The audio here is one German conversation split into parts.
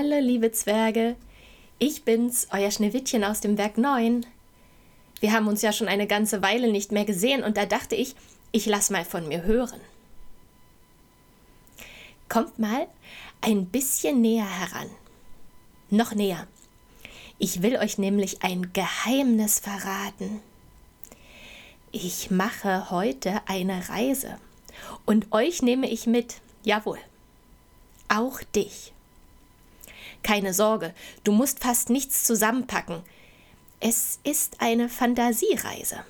Hallo, liebe Zwerge. Ich bin's, euer Schneewittchen aus dem Werk 9. Wir haben uns ja schon eine ganze Weile nicht mehr gesehen und da dachte ich, ich lass mal von mir hören. Kommt mal ein bisschen näher heran. Noch näher. Ich will euch nämlich ein Geheimnis verraten. Ich mache heute eine Reise und euch nehme ich mit, jawohl, auch dich. Keine Sorge, du musst fast nichts zusammenpacken. Es ist eine Fantasiereise.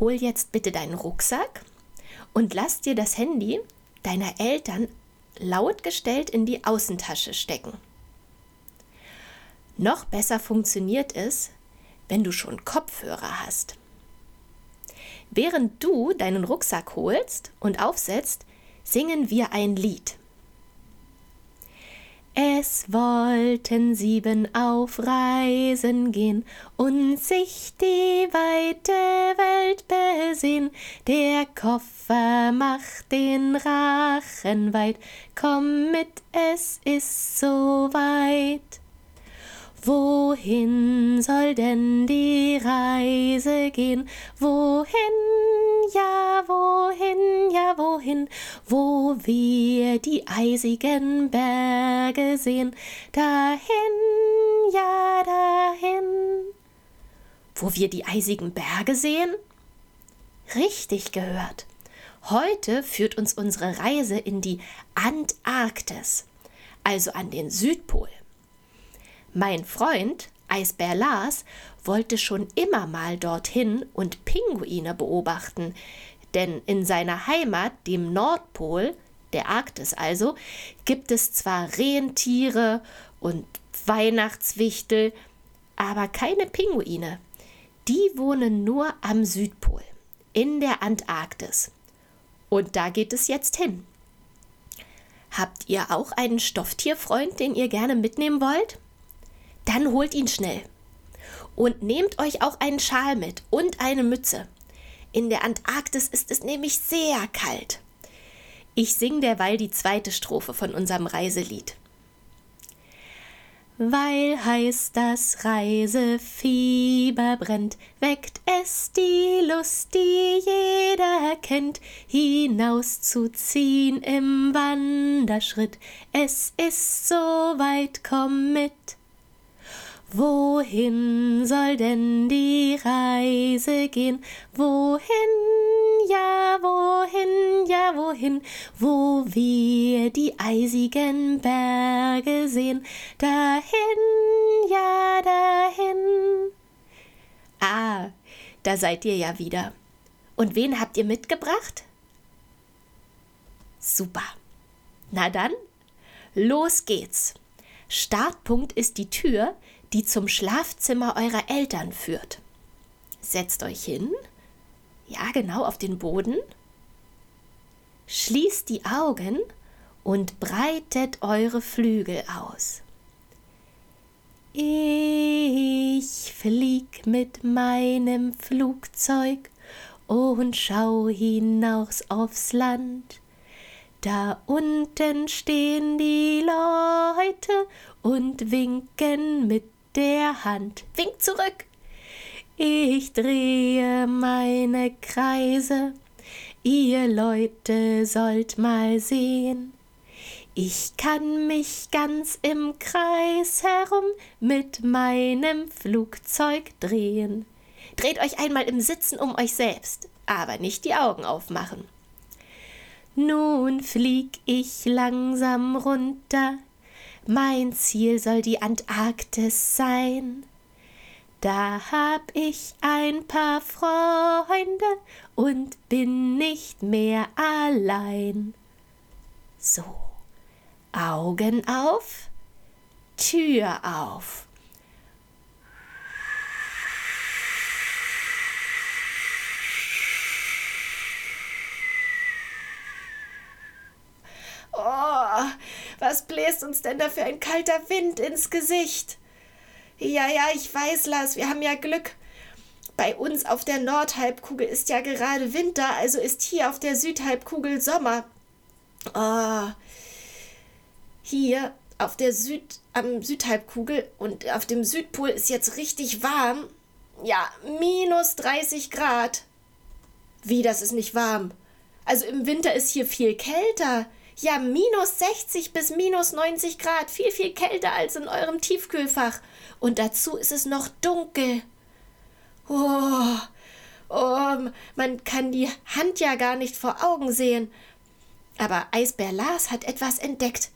Hol jetzt bitte deinen Rucksack und lass dir das Handy deiner Eltern laut gestellt in die Außentasche stecken. Noch besser funktioniert es, wenn du schon Kopfhörer hast. Während du deinen Rucksack holst und aufsetzt, singen wir ein Lied. Es wollten sieben auf Reisen gehen und sich die weite Welt besehen. Der Koffer macht den Rachen weit. Komm mit, es ist so weit. Wohin soll denn die Reise gehen? Wohin, ja, wohin, ja, wohin? Wo wir die eisigen Berge sehen? Dahin, ja, dahin. Wo wir die eisigen Berge sehen? Richtig gehört. Heute führt uns unsere Reise in die Antarktis, also an den Südpol. Mein Freund, Eisbär Lars, wollte schon immer mal dorthin und Pinguine beobachten, denn in seiner Heimat, dem Nordpol, der Arktis also, gibt es zwar Rentiere und Weihnachtswichtel, aber keine Pinguine. Die wohnen nur am Südpol, in der Antarktis. Und da geht es jetzt hin. Habt ihr auch einen Stofftierfreund, den ihr gerne mitnehmen wollt? Dann holt ihn schnell. Und nehmt euch auch einen Schal mit und eine Mütze. In der Antarktis ist es nämlich sehr kalt. Ich sing derweil die zweite Strophe von unserem Reiselied. Weil heiß das Reisefieber brennt, weckt es die Lust, die jeder kennt, hinauszuziehen im Wanderschritt. Es ist so weit, komm mit. Wohin soll denn die Reise gehen? Wohin, ja, wohin, ja, wohin? Wo wir die eisigen Berge sehen? Dahin, ja, dahin. Ah, da seid ihr ja wieder. Und wen habt ihr mitgebracht? Super. Na dann, los geht's. Startpunkt ist die Tür, die zum Schlafzimmer eurer Eltern führt. Setzt euch hin, ja genau auf den Boden, schließt die Augen und breitet eure Flügel aus. Ich flieg mit meinem Flugzeug und schau hinaus aufs Land. Da unten stehen die Leute und winken mit der Hand. Wink zurück. Ich drehe meine Kreise, ihr Leute sollt mal sehen. Ich kann mich ganz im Kreis herum mit meinem Flugzeug drehen. Dreht euch einmal im Sitzen um euch selbst, aber nicht die Augen aufmachen. Nun flieg ich langsam runter mein Ziel soll die Antarktis sein. Da hab ich ein paar Freunde und bin nicht mehr allein. So, Augen auf, Tür auf. Oh, was bläst uns denn da für ein kalter Wind ins Gesicht? Ja, ja, ich weiß, Lars, wir haben ja Glück. Bei uns auf der Nordhalbkugel ist ja gerade Winter, also ist hier auf der Südhalbkugel Sommer. Oh, hier auf der Süd, am Südhalbkugel und auf dem Südpol ist jetzt richtig warm. Ja, minus 30 Grad. Wie, das ist nicht warm? Also im Winter ist hier viel kälter. Ja, minus 60 bis minus 90 Grad. Viel, viel kälter als in eurem Tiefkühlfach. Und dazu ist es noch dunkel. Oh, oh, man kann die Hand ja gar nicht vor Augen sehen. Aber Eisbär Lars hat etwas entdeckt.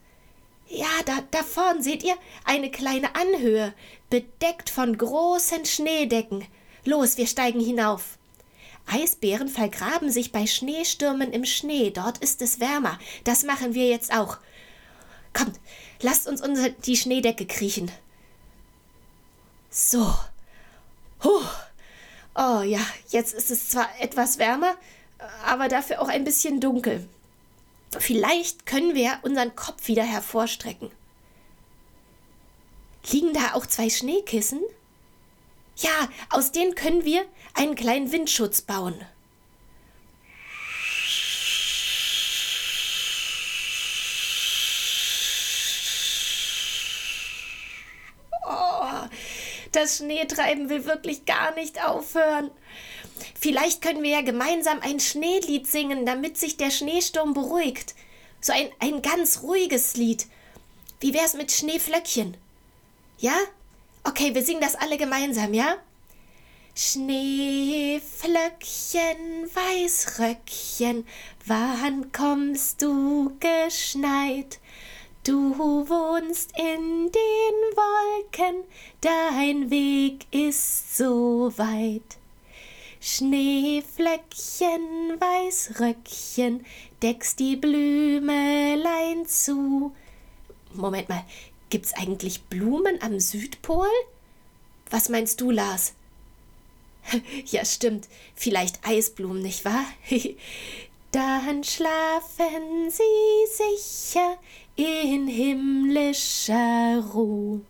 Ja, da, da vorn seht ihr eine kleine Anhöhe, bedeckt von großen Schneedecken. Los, wir steigen hinauf. Eisbären vergraben sich bei Schneestürmen im Schnee. Dort ist es wärmer. Das machen wir jetzt auch. Kommt, lasst uns unter die Schneedecke kriechen. So. Huh. Oh ja, jetzt ist es zwar etwas wärmer, aber dafür auch ein bisschen dunkel. Vielleicht können wir unseren Kopf wieder hervorstrecken. Liegen da auch zwei Schneekissen? Ja, aus denen können wir einen kleinen Windschutz bauen. Oh, das Schneetreiben will wirklich gar nicht aufhören. Vielleicht können wir ja gemeinsam ein Schneelied singen, damit sich der Schneesturm beruhigt. So ein, ein ganz ruhiges Lied. Wie wär's mit Schneeflöckchen? Ja? Okay, wir singen das alle gemeinsam, ja? Schneeflöckchen, Weißröckchen, wann kommst du geschneit? Du wohnst in den Wolken, dein Weg ist so weit. Schneeflöckchen, Weißröckchen, deckst die Blümelein zu. Moment mal, gibt's eigentlich Blumen am Südpol? Was meinst du, Lars? ja, stimmt. Vielleicht Eisblumen, nicht wahr? Dann schlafen sie sicher in himmlischer Ruhe.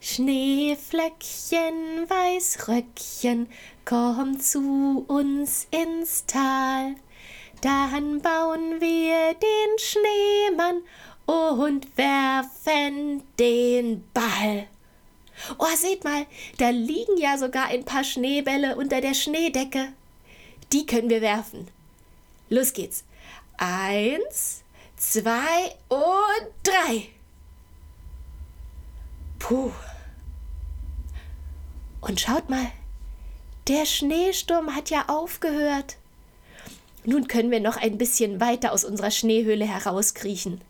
Schneeflöckchen, Weißröckchen, komm zu uns ins Tal. Dann bauen wir den Schneemann und werfen den Ball. Oh, seht mal, da liegen ja sogar ein paar Schneebälle unter der Schneedecke. Die können wir werfen. Los geht's. Eins, zwei und drei. Puh. Und schaut mal, der Schneesturm hat ja aufgehört. Nun können wir noch ein bisschen weiter aus unserer Schneehöhle herauskriechen.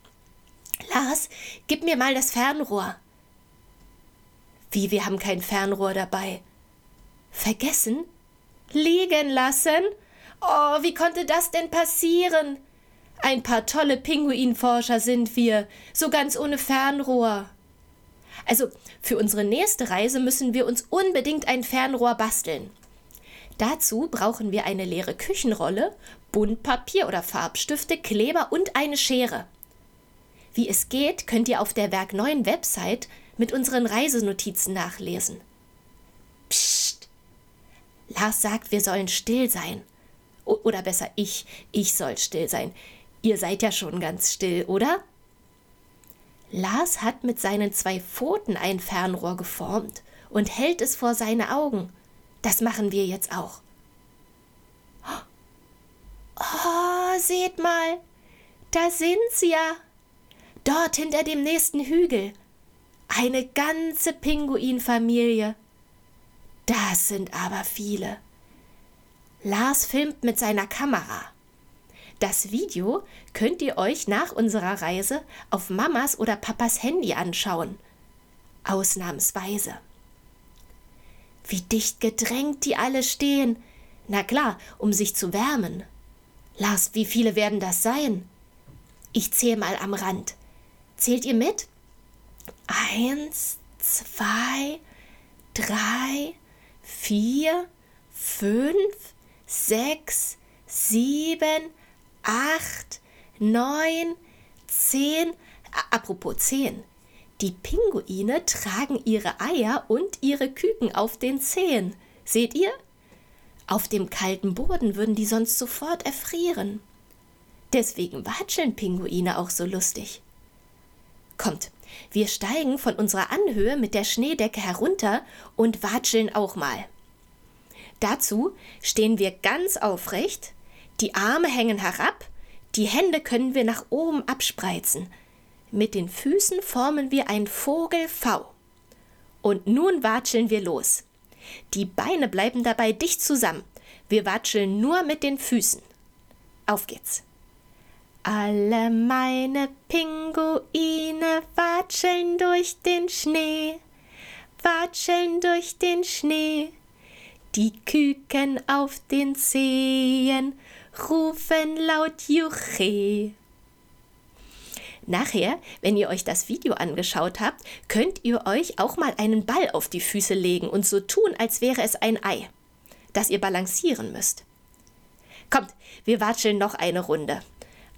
Lars, gib mir mal das Fernrohr. Wie, wir haben kein Fernrohr dabei. Vergessen? Liegen lassen? Oh, wie konnte das denn passieren? Ein paar tolle Pinguinforscher sind wir, so ganz ohne Fernrohr. Also, für unsere nächste Reise müssen wir uns unbedingt ein Fernrohr basteln. Dazu brauchen wir eine leere Küchenrolle, Buntpapier oder Farbstifte, Kleber und eine Schere. Wie es geht, könnt ihr auf der Werk 9 Website mit unseren Reisenotizen nachlesen. Psst! Lars sagt, wir sollen still sein. O oder besser ich, ich soll still sein. Ihr seid ja schon ganz still, oder? Lars hat mit seinen zwei Pfoten ein Fernrohr geformt und hält es vor seine Augen. Das machen wir jetzt auch. Oh, seht mal, da sind sie ja. Dort hinter dem nächsten Hügel. Eine ganze Pinguinfamilie. Das sind aber viele. Lars filmt mit seiner Kamera. Das Video könnt ihr euch nach unserer Reise auf Mamas oder Papas Handy anschauen. Ausnahmsweise. Wie dicht gedrängt die alle stehen. Na klar, um sich zu wärmen. Lars, wie viele werden das sein? Ich zähle mal am Rand. Zählt ihr mit? Eins, zwei, drei, vier, fünf, sechs, sieben, acht, neun, zehn. Apropos zehn. Die Pinguine tragen ihre Eier und ihre Küken auf den Zehen. Seht ihr? Auf dem kalten Boden würden die sonst sofort erfrieren. Deswegen watscheln Pinguine auch so lustig. Kommt, Wir steigen von unserer Anhöhe mit der Schneedecke herunter und watscheln auch mal. Dazu stehen wir ganz aufrecht, die Arme hängen herab, die Hände können wir nach oben abspreizen. Mit den Füßen formen wir ein Vogel V. Und nun watscheln wir los. Die Beine bleiben dabei dicht zusammen. Wir watscheln nur mit den Füßen. Auf geht's. Alle meine Pinguine watscheln durch den Schnee, watscheln durch den Schnee. Die Küken auf den Zehen rufen laut Juche. Nachher, wenn ihr euch das Video angeschaut habt, könnt ihr euch auch mal einen Ball auf die Füße legen und so tun, als wäre es ein Ei, das ihr balancieren müsst. Kommt, wir watscheln noch eine Runde.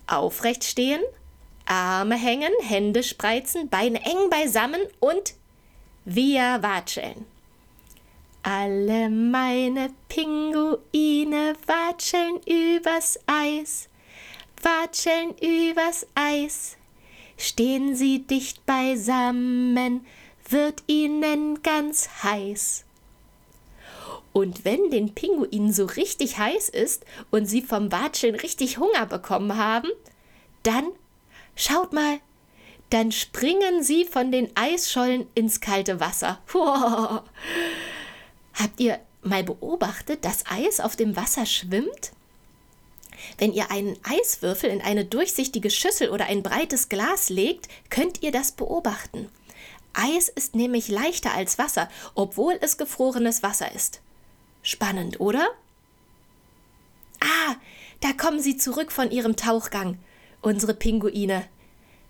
Aufrecht stehen, Arme hängen, Hände spreizen, Beine eng beisammen und wir watscheln. Alle meine Pinguine watscheln übers Eis, watscheln übers Eis. Stehen sie dicht beisammen, wird ihnen ganz heiß. Und wenn den Pinguinen so richtig heiß ist und sie vom Watscheln richtig Hunger bekommen haben, dann, schaut mal, dann springen sie von den Eisschollen ins kalte Wasser. Habt ihr mal beobachtet, dass Eis auf dem Wasser schwimmt? Wenn ihr einen Eiswürfel in eine durchsichtige Schüssel oder ein breites Glas legt, könnt ihr das beobachten. Eis ist nämlich leichter als Wasser, obwohl es gefrorenes Wasser ist. Spannend, oder? Ah, da kommen sie zurück von ihrem Tauchgang, unsere Pinguine.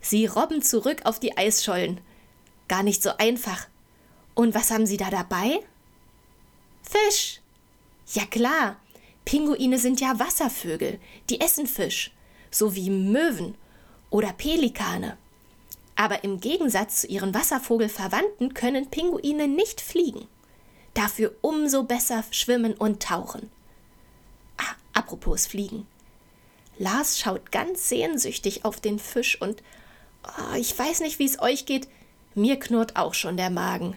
Sie robben zurück auf die Eisschollen. Gar nicht so einfach. Und was haben sie da dabei? Fisch. Ja klar, Pinguine sind ja Wasservögel, die essen Fisch, so wie Möwen oder Pelikane. Aber im Gegensatz zu ihren Wasservogelverwandten können Pinguine nicht fliegen. Dafür umso besser schwimmen und tauchen. Ah, apropos Fliegen. Lars schaut ganz sehnsüchtig auf den Fisch und oh, ich weiß nicht, wie es euch geht. Mir knurrt auch schon der Magen.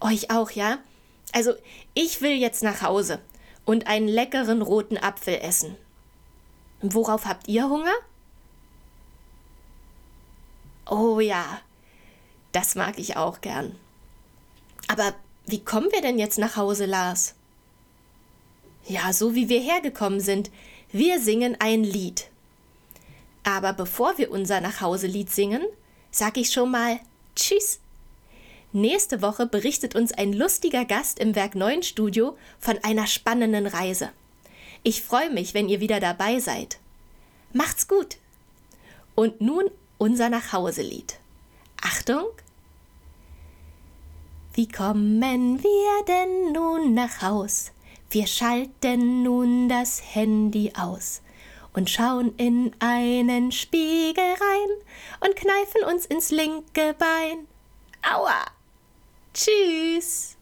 Euch auch, ja? Also, ich will jetzt nach Hause und einen leckeren roten Apfel essen. worauf habt ihr Hunger? Oh ja, das mag ich auch gern. Aber wie kommen wir denn jetzt nach Hause, Lars? Ja, so wie wir hergekommen sind. Wir singen ein Lied. Aber bevor wir unser Nachhauselied singen, sag ich schon mal Tschüss. Nächste Woche berichtet uns ein lustiger Gast im Werk 9 Studio von einer spannenden Reise. Ich freue mich, wenn ihr wieder dabei seid. Macht's gut! Und nun unser Nachhauselied. Achtung! Wie kommen wir denn nun nach Haus? Wir schalten nun das Handy aus und schauen in einen Spiegel rein und kneifen uns ins linke Bein. Aua! Tschüss!